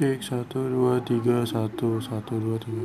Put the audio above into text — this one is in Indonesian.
cek satu dua tiga satu satu dua tiga.